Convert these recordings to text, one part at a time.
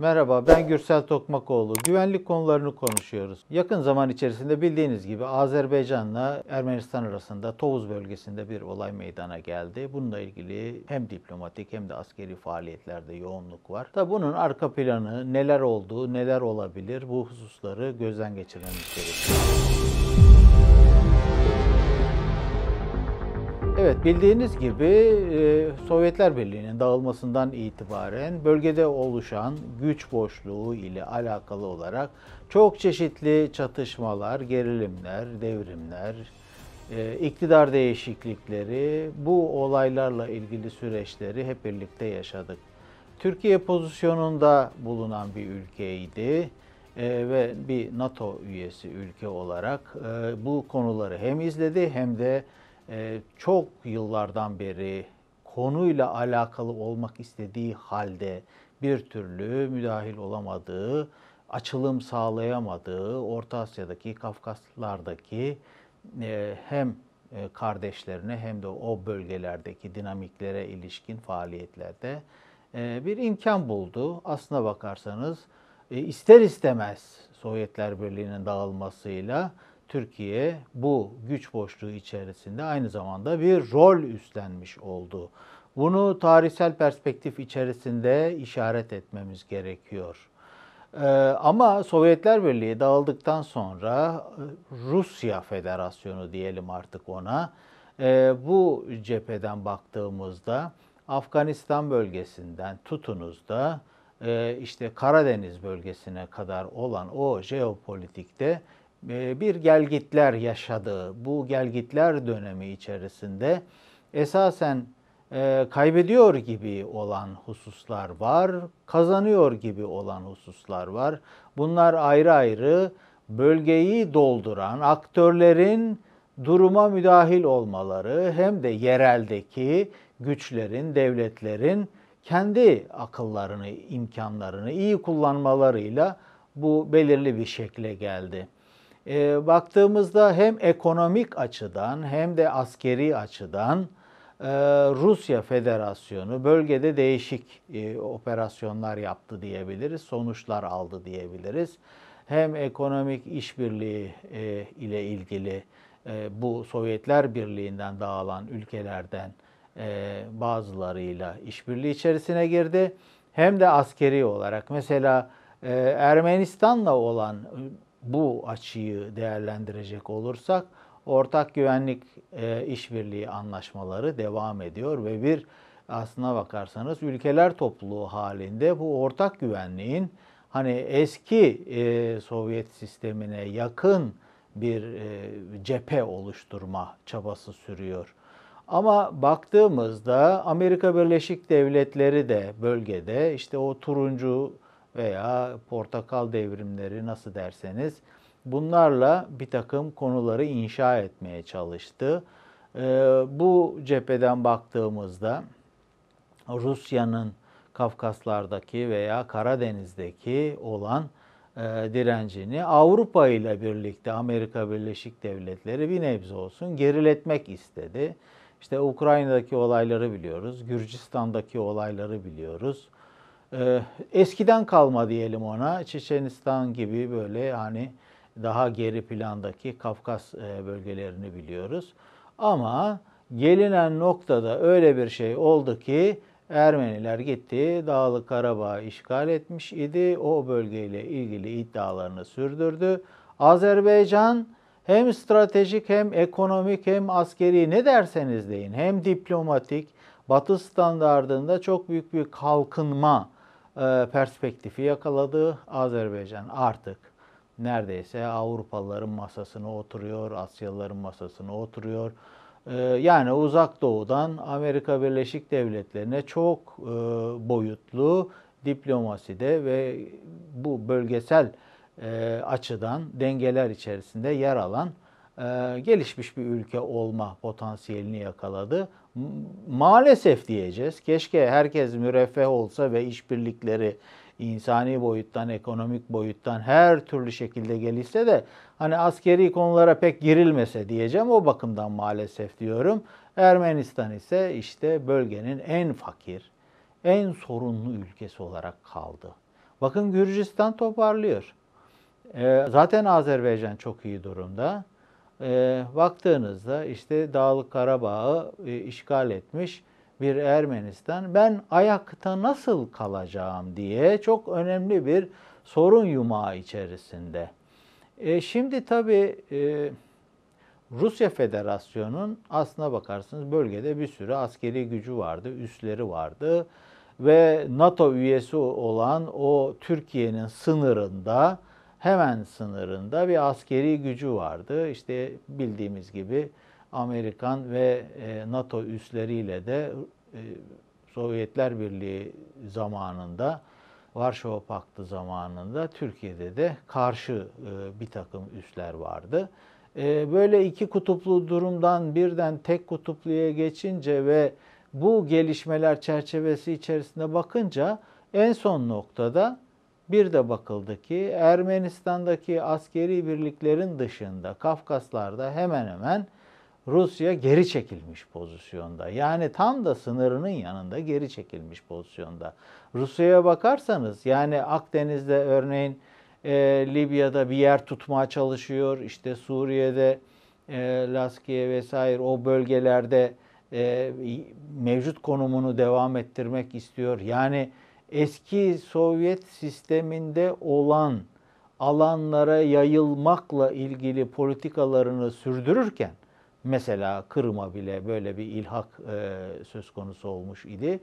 Merhaba, ben Gürsel Tokmakoğlu. Güvenlik konularını konuşuyoruz. Yakın zaman içerisinde bildiğiniz gibi Azerbaycan'la Ermenistan arasında Tovuz bölgesinde bir olay meydana geldi. Bununla ilgili hem diplomatik hem de askeri faaliyetlerde yoğunluk var. Tabi bunun arka planı, neler oldu, neler olabilir bu hususları gözden geçirmemiz gerekiyor. Evet bildiğiniz gibi e, Sovyetler Birliği'nin dağılmasından itibaren bölgede oluşan güç boşluğu ile alakalı olarak çok çeşitli çatışmalar, gerilimler, devrimler, e, iktidar değişiklikleri, bu olaylarla ilgili süreçleri hep birlikte yaşadık. Türkiye pozisyonunda bulunan bir ülkeydi e, ve bir NATO üyesi ülke olarak bu konuları hem izledi hem de çok yıllardan beri konuyla alakalı olmak istediği halde bir türlü müdahil olamadığı, açılım sağlayamadığı Orta Asya'daki, Kafkaslardaki e, hem e, kardeşlerine hem de o bölgelerdeki dinamiklere ilişkin faaliyetlerde e, bir imkan buldu. Aslına bakarsanız ister istemez Sovyetler Birliği'nin dağılmasıyla Türkiye bu güç boşluğu içerisinde aynı zamanda bir rol üstlenmiş oldu. Bunu tarihsel perspektif içerisinde işaret etmemiz gerekiyor. Ee, ama Sovyetler Birliği dağıldıktan sonra e, Rusya Federasyonu diyelim artık ona, e, bu cepheden baktığımızda Afganistan bölgesinden tutunuz da e, işte Karadeniz bölgesine kadar olan o jeopolitikte bir gelgitler yaşadı. Bu gelgitler dönemi içerisinde esasen e, kaybediyor gibi olan hususlar var, kazanıyor gibi olan hususlar var. Bunlar ayrı ayrı bölgeyi dolduran aktörlerin duruma müdahil olmaları hem de yereldeki güçlerin, devletlerin kendi akıllarını, imkanlarını iyi kullanmalarıyla bu belirli bir şekle geldi e, baktığımızda hem ekonomik açıdan hem de askeri açıdan e, Rusya Federasyonu bölgede değişik e, operasyonlar yaptı diyebiliriz, sonuçlar aldı diyebiliriz. Hem ekonomik işbirliği e, ile ilgili e, bu Sovyetler Birliği'nden dağılan ülkelerden e, bazılarıyla işbirliği içerisine girdi. Hem de askeri olarak mesela e, Ermenistan'la olan bu açıyı değerlendirecek olursak ortak güvenlik e, işbirliği anlaşmaları devam ediyor ve bir aslına bakarsanız ülkeler topluluğu halinde bu ortak güvenliğin hani eski e, Sovyet sistemine yakın bir e, cephe oluşturma çabası sürüyor. Ama baktığımızda Amerika Birleşik Devletleri de bölgede işte o turuncu veya portakal devrimleri nasıl derseniz bunlarla bir takım konuları inşa etmeye çalıştı. Ee, bu cepheden baktığımızda Rusya'nın Kafkaslardaki veya Karadeniz'deki olan e, direncini Avrupa ile birlikte Amerika Birleşik Devletleri bir nebze olsun geriletmek istedi. İşte Ukrayna'daki olayları biliyoruz, Gürcistan'daki olayları biliyoruz. Ee, eskiden kalma diyelim ona. Çeçenistan gibi böyle hani daha geri plandaki Kafkas e, bölgelerini biliyoruz. Ama gelinen noktada öyle bir şey oldu ki Ermeniler gitti Dağlık Karabağ'ı işgal etmiş idi. O bölgeyle ilgili iddialarını sürdürdü. Azerbaycan hem stratejik hem ekonomik hem askeri ne derseniz deyin hem diplomatik Batı standartında çok büyük bir kalkınma e, perspektifi yakaladı. Azerbaycan artık neredeyse Avrupalıların masasına oturuyor, Asyalıların masasına oturuyor. E, yani uzak doğudan Amerika Birleşik Devletleri'ne çok e, boyutlu diplomaside ve bu bölgesel açıdan dengeler içerisinde yer alan gelişmiş bir ülke olma potansiyelini yakaladı maalesef diyeceğiz. Keşke herkes müreffeh olsa ve işbirlikleri insani boyuttan, ekonomik boyuttan her türlü şekilde gelişse de hani askeri konulara pek girilmese diyeceğim. O bakımdan maalesef diyorum. Ermenistan ise işte bölgenin en fakir, en sorunlu ülkesi olarak kaldı. Bakın Gürcistan toparlıyor. E, zaten Azerbaycan çok iyi durumda. E, baktığınızda işte Dağlık Karabağ'ı e, işgal etmiş bir Ermenistan ben ayakta nasıl kalacağım diye çok önemli bir sorun yumağı içerisinde. E, şimdi tabii e, Rusya Federasyonu'nun aslına bakarsınız bölgede bir sürü askeri gücü vardı, üsleri vardı ve NATO üyesi olan o Türkiye'nin sınırında hemen sınırında bir askeri gücü vardı. İşte bildiğimiz gibi Amerikan ve e, NATO üsleriyle de e, Sovyetler Birliği zamanında Varşova Paktı zamanında Türkiye'de de karşı e, bir takım üsler vardı. Böyle iki kutuplu durumdan birden tek kutupluya geçince ve bu gelişmeler çerçevesi içerisinde bakınca en son noktada bir de bakıldı ki Ermenistan'daki askeri birliklerin dışında Kafkaslar'da hemen hemen Rusya geri çekilmiş pozisyonda. Yani tam da sınırının yanında geri çekilmiş pozisyonda. Rusya'ya bakarsanız yani Akdeniz'de örneğin e, Libya'da bir yer tutmaya çalışıyor. İşte Suriye'de e, Laskiye vesaire o bölgelerde e, mevcut konumunu devam ettirmek istiyor. Yani eski Sovyet sisteminde olan alanlara yayılmakla ilgili politikalarını sürdürürken mesela Kırım'a bile böyle bir ilhak e, söz konusu olmuş idi.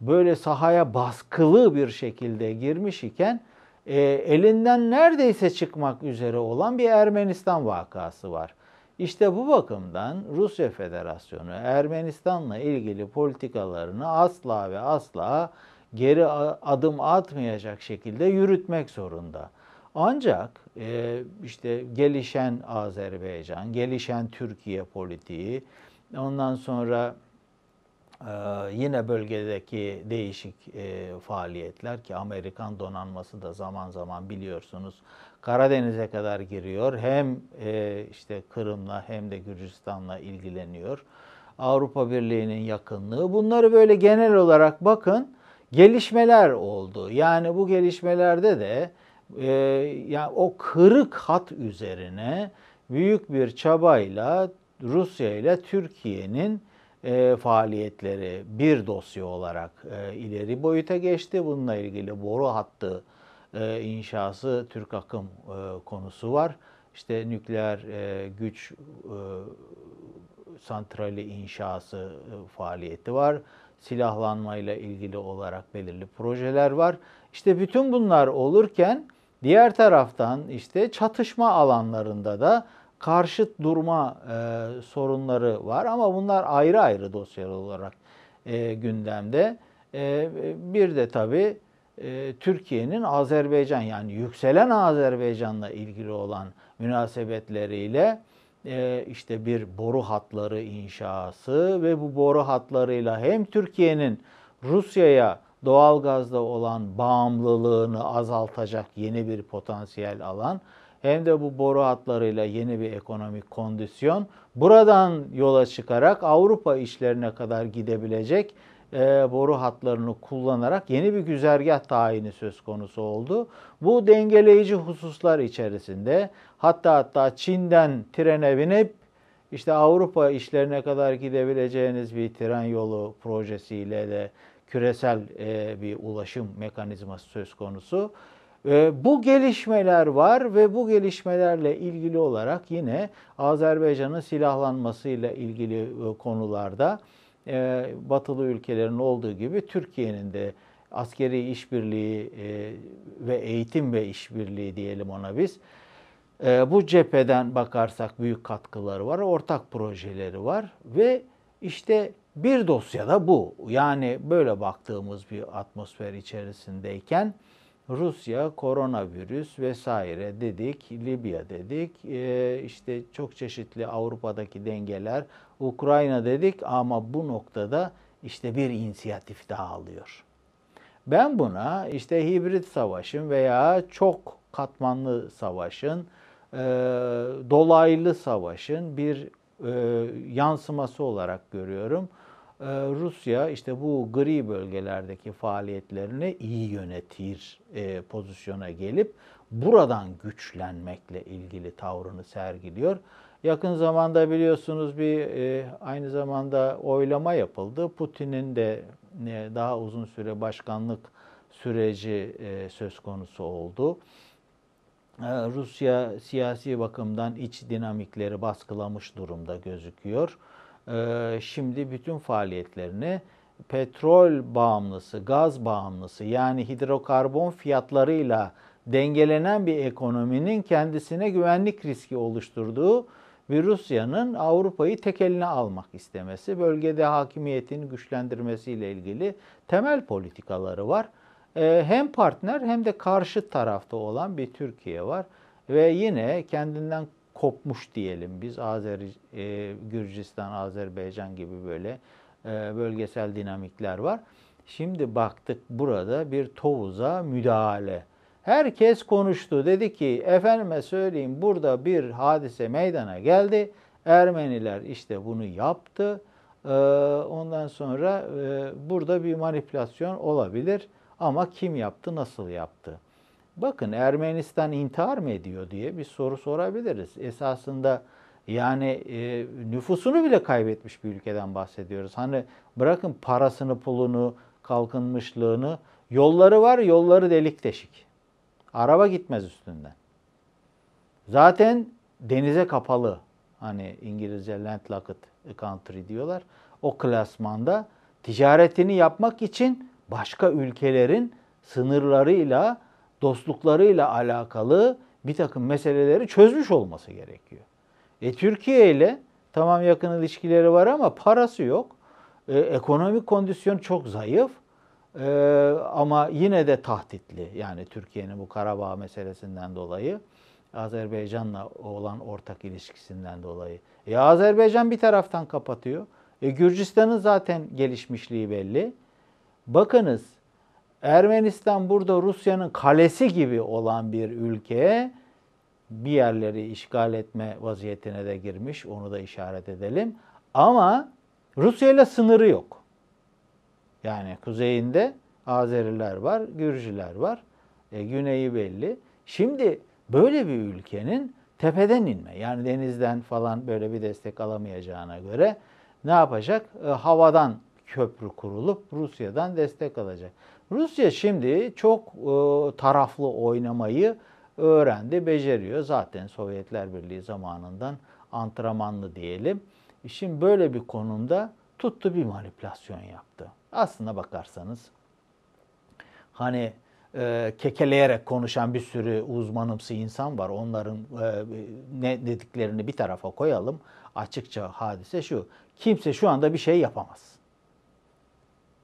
Böyle sahaya baskılı bir şekilde girmiş iken e, elinden neredeyse çıkmak üzere olan bir Ermenistan vakası var. İşte bu bakımdan Rusya Federasyonu Ermenistan'la ilgili politikalarını asla ve asla geri adım atmayacak şekilde yürütmek zorunda. Ancak e, işte gelişen Azerbaycan, gelişen Türkiye politiği, ondan sonra e, yine bölgedeki değişik e, faaliyetler ki Amerikan donanması da zaman zaman biliyorsunuz Karadeniz'e kadar giriyor. Hem işte Kırım'la hem de Gürcistan'la ilgileniyor. Avrupa Birliği'nin yakınlığı. Bunları böyle genel olarak bakın gelişmeler oldu. Yani bu gelişmelerde de e, yani o kırık hat üzerine büyük bir çabayla Rusya ile Türkiye'nin e, faaliyetleri bir dosya olarak e, ileri boyuta geçti. Bununla ilgili boru hattı e, inşası Türk akım e, konusu var. İşte nükleer e, güç e, santrali inşası e, faaliyeti var silahlanmayla ilgili olarak belirli projeler var. İşte bütün bunlar olurken diğer taraftan işte çatışma alanlarında da karşıt durma e, sorunları var ama bunlar ayrı ayrı dosyalar olarak e, gündemde. E, bir de tabii e, Türkiye'nin Azerbaycan yani yükselen Azerbaycan'la ilgili olan münasebetleriyle işte bir boru hatları inşası ve bu boru hatlarıyla hem Türkiye'nin Rusya'ya doğal gazda olan bağımlılığını azaltacak yeni bir potansiyel alan hem de bu boru hatlarıyla yeni bir ekonomik kondisyon buradan yola çıkarak Avrupa işlerine kadar gidebilecek e, boru hatlarını kullanarak yeni bir güzergah tayini söz konusu oldu. Bu dengeleyici hususlar içerisinde hatta hatta Çin'den trene binip işte Avrupa işlerine kadar gidebileceğiniz bir tren yolu projesiyle de küresel e, bir ulaşım mekanizması söz konusu. E, bu gelişmeler var ve bu gelişmelerle ilgili olarak yine Azerbaycan'ın silahlanmasıyla ilgili e, konularda batılı ülkelerin olduğu gibi Türkiye'nin de askeri işbirliği ve eğitim ve işbirliği diyelim ona biz. E, bu cepheden bakarsak büyük katkıları var, ortak projeleri var ve işte bir dosyada bu. Yani böyle baktığımız bir atmosfer içerisindeyken Rusya, koronavirüs vesaire dedik, Libya dedik, e, işte çok çeşitli Avrupa'daki dengeler, Ukrayna dedik ama bu noktada işte bir inisiyatif daha alıyor. Ben buna işte hibrit savaşın veya çok katmanlı savaşın, e, dolaylı savaşın bir e, yansıması olarak görüyorum. Ee, Rusya işte bu gri bölgelerdeki faaliyetlerini iyi yönetir e, pozisyona gelip buradan güçlenmekle ilgili tavrını sergiliyor. Yakın zamanda biliyorsunuz bir e, aynı zamanda oylama yapıldı. Putin'in de e, daha uzun süre başkanlık süreci e, söz konusu oldu. E, Rusya siyasi bakımdan iç dinamikleri baskılamış durumda gözüküyor. E, şimdi bütün faaliyetlerini petrol bağımlısı, gaz bağımlısı yani hidrokarbon fiyatlarıyla dengelenen bir ekonominin kendisine güvenlik riski oluşturduğu bir Rusya'nın Avrupa'yı tek eline almak istemesi, bölgede hakimiyetini güçlendirmesiyle ilgili temel politikaları var. Ee, hem partner hem de karşı tarafta olan bir Türkiye var ve yine kendinden kopmuş diyelim biz Azeri, e, Gürcistan, Azerbaycan gibi böyle e, bölgesel dinamikler var. Şimdi baktık burada bir Tovuz'a müdahale Herkes konuştu. Dedi ki efendime söyleyeyim burada bir hadise meydana geldi. Ermeniler işte bunu yaptı. Ee, ondan sonra e, burada bir manipülasyon olabilir. Ama kim yaptı, nasıl yaptı? Bakın Ermenistan intihar mı ediyor diye bir soru sorabiliriz. Esasında yani e, nüfusunu bile kaybetmiş bir ülkeden bahsediyoruz. Hani bırakın parasını, pulunu, kalkınmışlığını, yolları var, yolları delik deşik. Araba gitmez üstünden. Zaten denize kapalı. Hani İngilizce landlocked country diyorlar. O klasmanda ticaretini yapmak için başka ülkelerin sınırlarıyla, dostluklarıyla alakalı bir takım meseleleri çözmüş olması gerekiyor. E, Türkiye ile tamam yakın ilişkileri var ama parası yok. E, ekonomik kondisyon çok zayıf. Ee, ama yine de tahtitli. Yani Türkiye'nin bu Karabağ meselesinden dolayı, Azerbaycan'la olan ortak ilişkisinden dolayı. E Azerbaycan bir taraftan kapatıyor. E Gürcistan'ın zaten gelişmişliği belli. Bakınız Ermenistan burada Rusya'nın kalesi gibi olan bir ülke bir yerleri işgal etme vaziyetine de girmiş. Onu da işaret edelim. Ama Rusya ile sınırı yok. Yani kuzeyinde Azeriler var, Gürcüler var. E, güneyi belli. Şimdi böyle bir ülkenin tepeden inme yani denizden falan böyle bir destek alamayacağına göre ne yapacak? E, havadan köprü kurulup Rusya'dan destek alacak. Rusya şimdi çok e, taraflı oynamayı öğrendi, beceriyor. Zaten Sovyetler Birliği zamanından antrenmanlı diyelim. Şimdi böyle bir konumda tuttu bir manipülasyon yaptı. Aslına bakarsanız hani e, kekeleyerek konuşan bir sürü uzmanımsı insan var. Onların e, ne dediklerini bir tarafa koyalım. Açıkça hadise şu. Kimse şu anda bir şey yapamaz.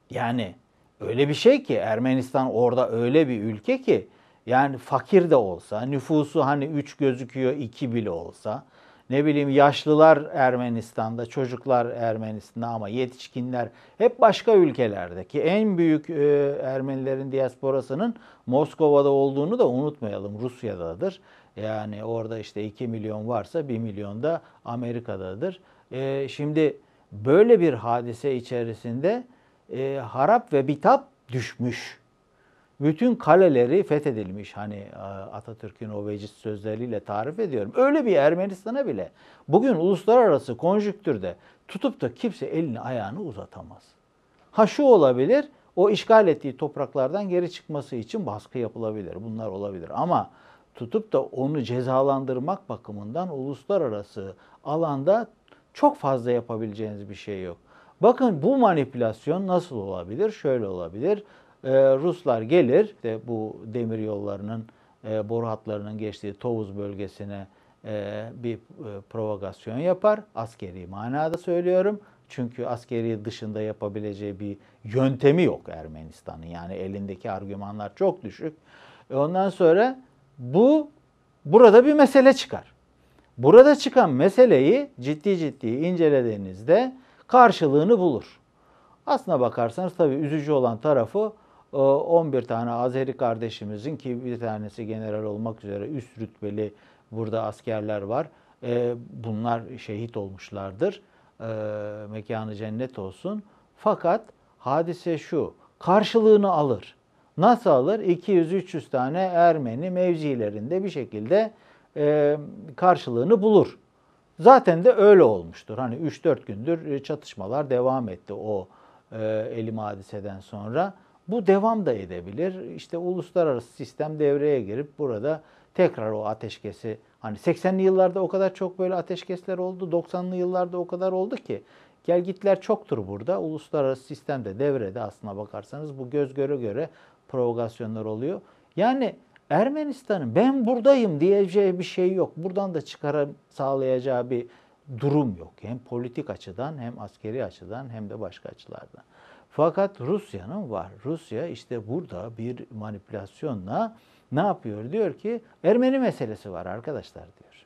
Yani öyle bir şey ki Ermenistan orada öyle bir ülke ki yani fakir de olsa, nüfusu hani 3 gözüküyor 2 bile olsa ne bileyim yaşlılar Ermenistan'da, çocuklar Ermenistan'da ama yetişkinler hep başka ülkelerdeki en büyük e, Ermenilerin diasporasının Moskova'da olduğunu da unutmayalım. Rusya'dadır. Yani orada işte 2 milyon varsa 1 milyon da Amerika'dadır. E, şimdi böyle bir hadise içerisinde e, harap ve bitap düşmüş bütün kaleleri fethedilmiş. Hani e, Atatürk'ün o veciz sözleriyle tarif ediyorum. Öyle bir Ermenistan'a bile bugün uluslararası konjüktürde tutup da kimse elini ayağını uzatamaz. Ha şu olabilir, o işgal ettiği topraklardan geri çıkması için baskı yapılabilir. Bunlar olabilir ama tutup da onu cezalandırmak bakımından uluslararası alanda çok fazla yapabileceğiniz bir şey yok. Bakın bu manipülasyon nasıl olabilir? Şöyle olabilir. Ee, Ruslar gelir işte bu demir yollarının e, boru hatlarının geçtiği Tovuz bölgesine e, bir e, provokasyon yapar. Askeri manada söylüyorum. Çünkü askeri dışında yapabileceği bir yöntemi yok Ermenistan'ın. Yani elindeki argümanlar çok düşük. Ondan sonra bu burada bir mesele çıkar. Burada çıkan meseleyi ciddi ciddi incelediğinizde karşılığını bulur. Aslına bakarsanız tabii üzücü olan tarafı 11 tane Azeri kardeşimizin ki bir tanesi general olmak üzere üst rütbeli burada askerler var. E, bunlar şehit olmuşlardır. E, mekanı cennet olsun. Fakat hadise şu, karşılığını alır. Nasıl alır? 200-300 tane Ermeni mevzilerinde bir şekilde e, karşılığını bulur. Zaten de öyle olmuştur. Hani 3-4 gündür e, çatışmalar devam etti o e, elim hadiseden sonra. Bu devam da edebilir. İşte uluslararası sistem devreye girip burada tekrar o ateşkesi hani 80'li yıllarda o kadar çok böyle ateşkesler oldu. 90'lı yıllarda o kadar oldu ki gelgitler çoktur burada. Uluslararası sistem de devrede aslına bakarsanız bu göz göre göre provokasyonlar oluyor. Yani Ermenistan'ın ben buradayım diyeceği bir şey yok. Buradan da çıkara sağlayacağı bir durum yok. Hem politik açıdan hem askeri açıdan hem de başka açılardan. Fakat Rusya'nın var. Rusya işte burada bir manipülasyonla ne yapıyor? Diyor ki Ermeni meselesi var arkadaşlar diyor.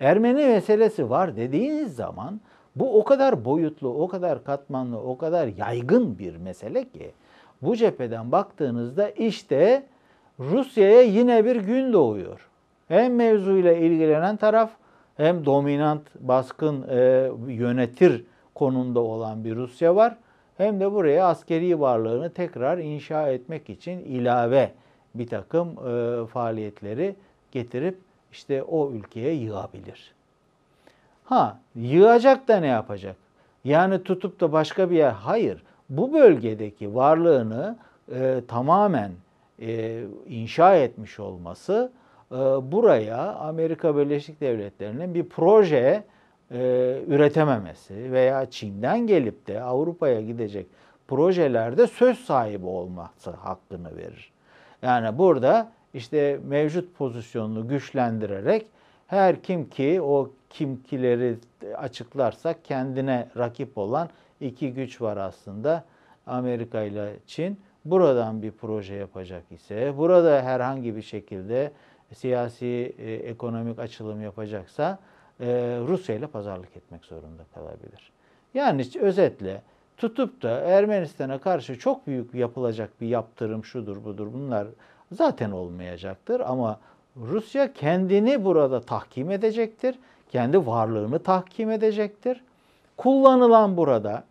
Ermeni meselesi var dediğiniz zaman bu o kadar boyutlu, o kadar katmanlı, o kadar yaygın bir mesele ki bu cepheden baktığınızda işte Rusya'ya yine bir gün doğuyor. Hem mevzuyla ilgilenen taraf hem dominant, baskın e, yönetir konumda olan bir Rusya var. Hem de buraya askeri varlığını tekrar inşa etmek için ilave bir takım e, faaliyetleri getirip işte o ülkeye yığabilir. Ha yığacak da ne yapacak? Yani tutup da başka bir yer hayır. Bu bölgedeki varlığını e, tamamen e, inşa etmiş olması e, buraya Amerika Birleşik Devletleri'nin bir proje e, üretememesi veya Çin'den gelip de Avrupa'ya gidecek projelerde söz sahibi olması hakkını verir. Yani burada işte mevcut pozisyonunu güçlendirerek her kim ki o kimkileri açıklarsak kendine rakip olan iki güç var aslında. Amerika ile Çin buradan bir proje yapacak ise, burada herhangi bir şekilde siyasi, e, ekonomik açılım yapacaksa e, Rusya ile pazarlık etmek zorunda kalabilir. Yani özetle tutup da Ermenistan'a karşı çok büyük yapılacak bir yaptırım şudur budur bunlar zaten olmayacaktır ama Rusya kendini burada tahkim edecektir. Kendi varlığını tahkim edecektir. Kullanılan burada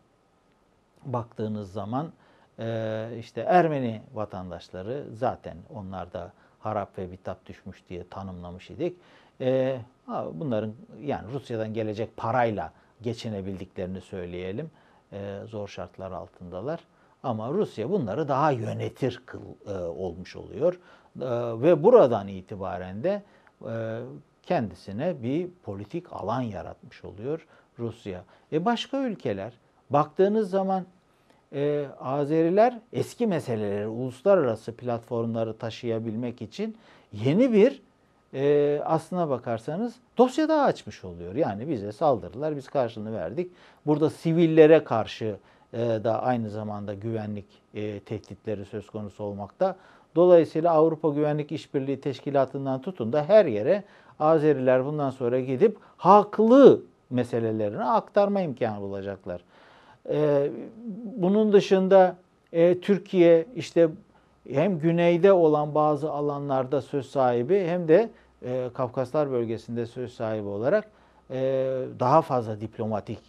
baktığınız zaman e, işte Ermeni vatandaşları zaten onlar da harap ve bitap düşmüş diye tanımlamış idik. E, bunların yani Rusya'dan gelecek parayla geçinebildiklerini söyleyelim. E, zor şartlar altındalar. Ama Rusya bunları daha yönetir kıl, e, olmuş oluyor. Ve buradan itibaren de e, kendisine bir politik alan yaratmış oluyor Rusya. E başka ülkeler baktığınız zaman e, Azeriler eski meseleleri, uluslararası platformları taşıyabilmek için yeni bir e, aslına bakarsanız dosya daha açmış oluyor. Yani bize saldırdılar, biz karşılığını verdik. Burada sivillere karşı e, da aynı zamanda güvenlik e, tehditleri söz konusu olmakta. Dolayısıyla Avrupa Güvenlik İşbirliği Teşkilatı'ndan tutun da her yere Azeriler bundan sonra gidip haklı meselelerini aktarma imkanı bulacaklar. Ee, bunun dışında e, Türkiye işte hem güneyde olan bazı alanlarda söz sahibi hem de e, Kafkaslar bölgesinde söz sahibi olarak e, daha fazla diplomatik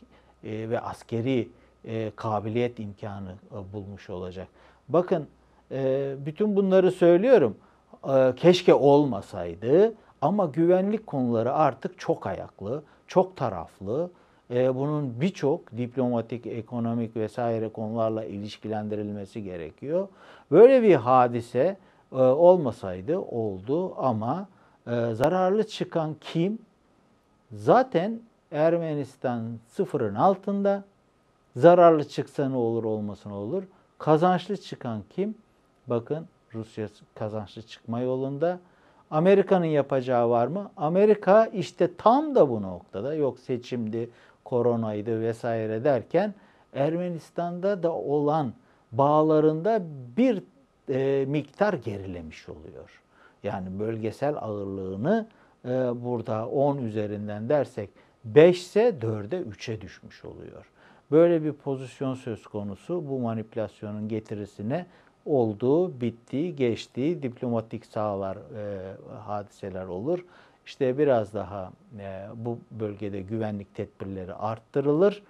ve askeri kabiliyet imkanı bulmuş olacak. Bakın bütün bunları söylüyorum. Keşke olmasaydı ama güvenlik konuları artık çok ayaklı, çok taraflı. E, bunun birçok diplomatik, ekonomik vesaire konularla ilişkilendirilmesi gerekiyor. Böyle bir hadise e, olmasaydı oldu ama e, zararlı çıkan kim? Zaten Ermenistan sıfırın altında. Zararlı çıksa ne olur olmasa ne olur. Kazançlı çıkan kim? Bakın Rusya kazançlı çıkma yolunda. Amerika'nın yapacağı var mı? Amerika işte tam da bu noktada yok seçimdi, koronaydı vesaire derken Ermenistan'da da olan bağlarında bir e, miktar gerilemiş oluyor. Yani bölgesel ağırlığını e, burada 10 üzerinden dersek 5 ise 4'e 3'e düşmüş oluyor. Böyle bir pozisyon söz konusu bu manipülasyonun getirisine olduğu, bittiği, geçtiği diplomatik sahalar, e, hadiseler olur. İşte biraz daha e, bu bölgede güvenlik tedbirleri arttırılır.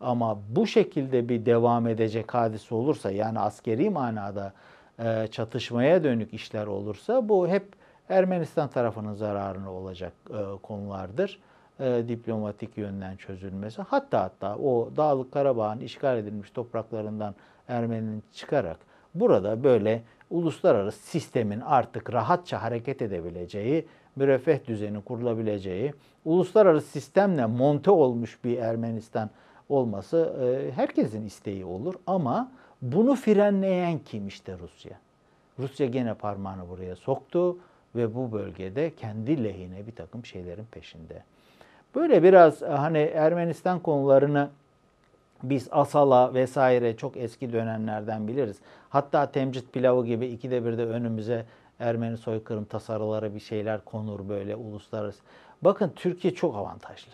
Ama bu şekilde bir devam edecek hadise olursa yani askeri manada e, çatışmaya dönük işler olursa bu hep Ermenistan tarafının zararına olacak e, konulardır. E, diplomatik yönden çözülmesi. Hatta hatta o Dağlık Karabağ'ın işgal edilmiş topraklarından Ermeni'nin çıkarak burada böyle uluslararası sistemin artık rahatça hareket edebileceği, müreffeh düzeni kurulabileceği, uluslararası sistemle monte olmuş bir Ermenistan olması e, herkesin isteği olur ama bunu frenleyen kim işte Rusya. Rusya gene parmağını buraya soktu ve bu bölgede kendi lehine bir takım şeylerin peşinde. Böyle biraz hani Ermenistan konularını biz Asala vesaire çok eski dönemlerden biliriz. Hatta temcit pilavı gibi ikide bir de önümüze Ermeni soykırım tasarıları bir şeyler konur böyle uluslararası. Bakın Türkiye çok avantajlı.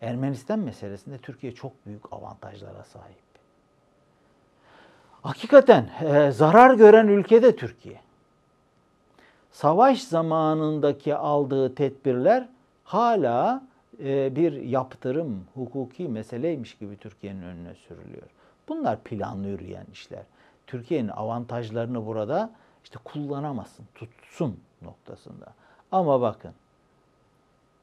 Ermenistan meselesinde Türkiye çok büyük avantajlara sahip. Hakikaten e, zarar gören ülke de Türkiye. Savaş zamanındaki aldığı tedbirler hala e, bir yaptırım, hukuki meseleymiş gibi Türkiye'nin önüne sürülüyor. Bunlar planlı yürüyen işler. Türkiye'nin avantajlarını burada işte kullanamasın, tutsun noktasında. Ama bakın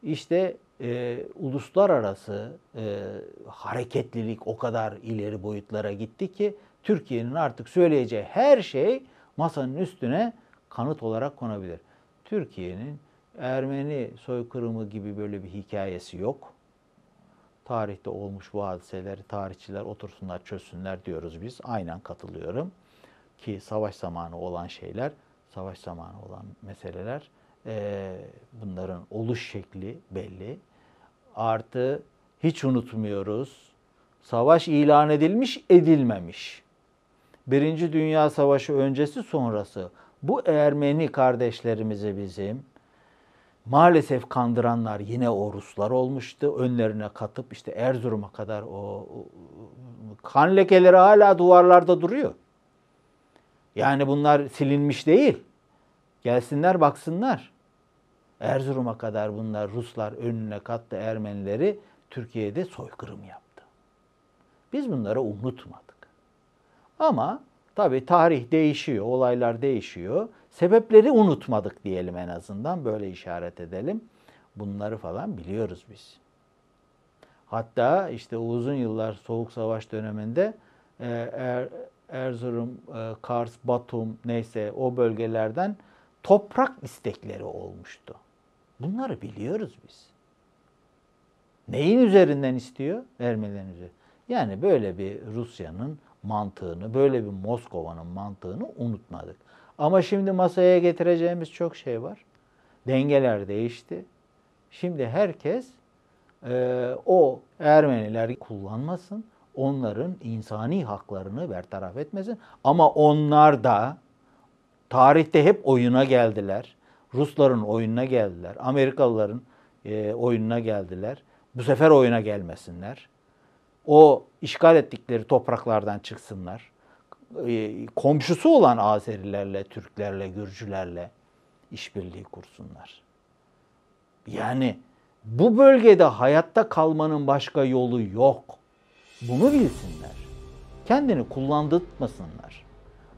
işte e, uluslararası e, hareketlilik o kadar ileri boyutlara gitti ki Türkiye'nin artık söyleyeceği her şey masanın üstüne kanıt olarak konabilir. Türkiye'nin Ermeni soykırımı gibi böyle bir hikayesi yok. Tarihte olmuş bu hadiseleri tarihçiler otursunlar çözsünler diyoruz biz. Aynen katılıyorum. Ki savaş zamanı olan şeyler, savaş zamanı olan meseleler bunların oluş şekli belli. Artı hiç unutmuyoruz. Savaş ilan edilmiş, edilmemiş. Birinci Dünya Savaşı öncesi sonrası bu Ermeni kardeşlerimizi bizim maalesef kandıranlar yine o Ruslar olmuştu. Önlerine katıp işte Erzurum'a kadar o, o kan lekeleri hala duvarlarda duruyor. Yani bunlar silinmiş değil. Gelsinler baksınlar. Erzurum'a kadar bunlar Ruslar önüne kattı Ermenileri Türkiye'de soykırım yaptı. Biz bunları unutmadık. Ama tabii tarih değişiyor, olaylar değişiyor. Sebepleri unutmadık diyelim en azından böyle işaret edelim. Bunları falan biliyoruz biz. Hatta işte uzun yıllar Soğuk Savaş döneminde e, er, Erzurum, e, Kars, Batum neyse o bölgelerden toprak istekleri olmuştu. Bunları biliyoruz biz. Neyin üzerinden istiyor? Ermenilerin üzerinden. Yani böyle bir Rusya'nın mantığını, böyle bir Moskova'nın mantığını unutmadık. Ama şimdi masaya getireceğimiz çok şey var. Dengeler değişti. Şimdi herkes e, o Ermeniler kullanmasın, onların insani haklarını bertaraf etmesin. Ama onlar da tarihte hep oyuna geldiler. Rusların oyununa geldiler. Amerikalıların e, oyununa geldiler. Bu sefer oyuna gelmesinler. O işgal ettikleri topraklardan çıksınlar. E, komşusu olan Azerilerle, Türklerle, Gürcülerle işbirliği kursunlar. Yani bu bölgede hayatta kalmanın başka yolu yok. Bunu bilsinler. Kendini kullandırtmasınlar.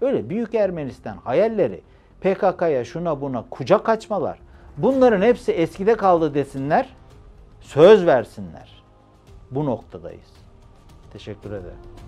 Öyle büyük Ermenistan hayalleri PKK'ya şuna buna kucak açmalar. Bunların hepsi eskide kaldı desinler. Söz versinler. Bu noktadayız. Teşekkür ederim.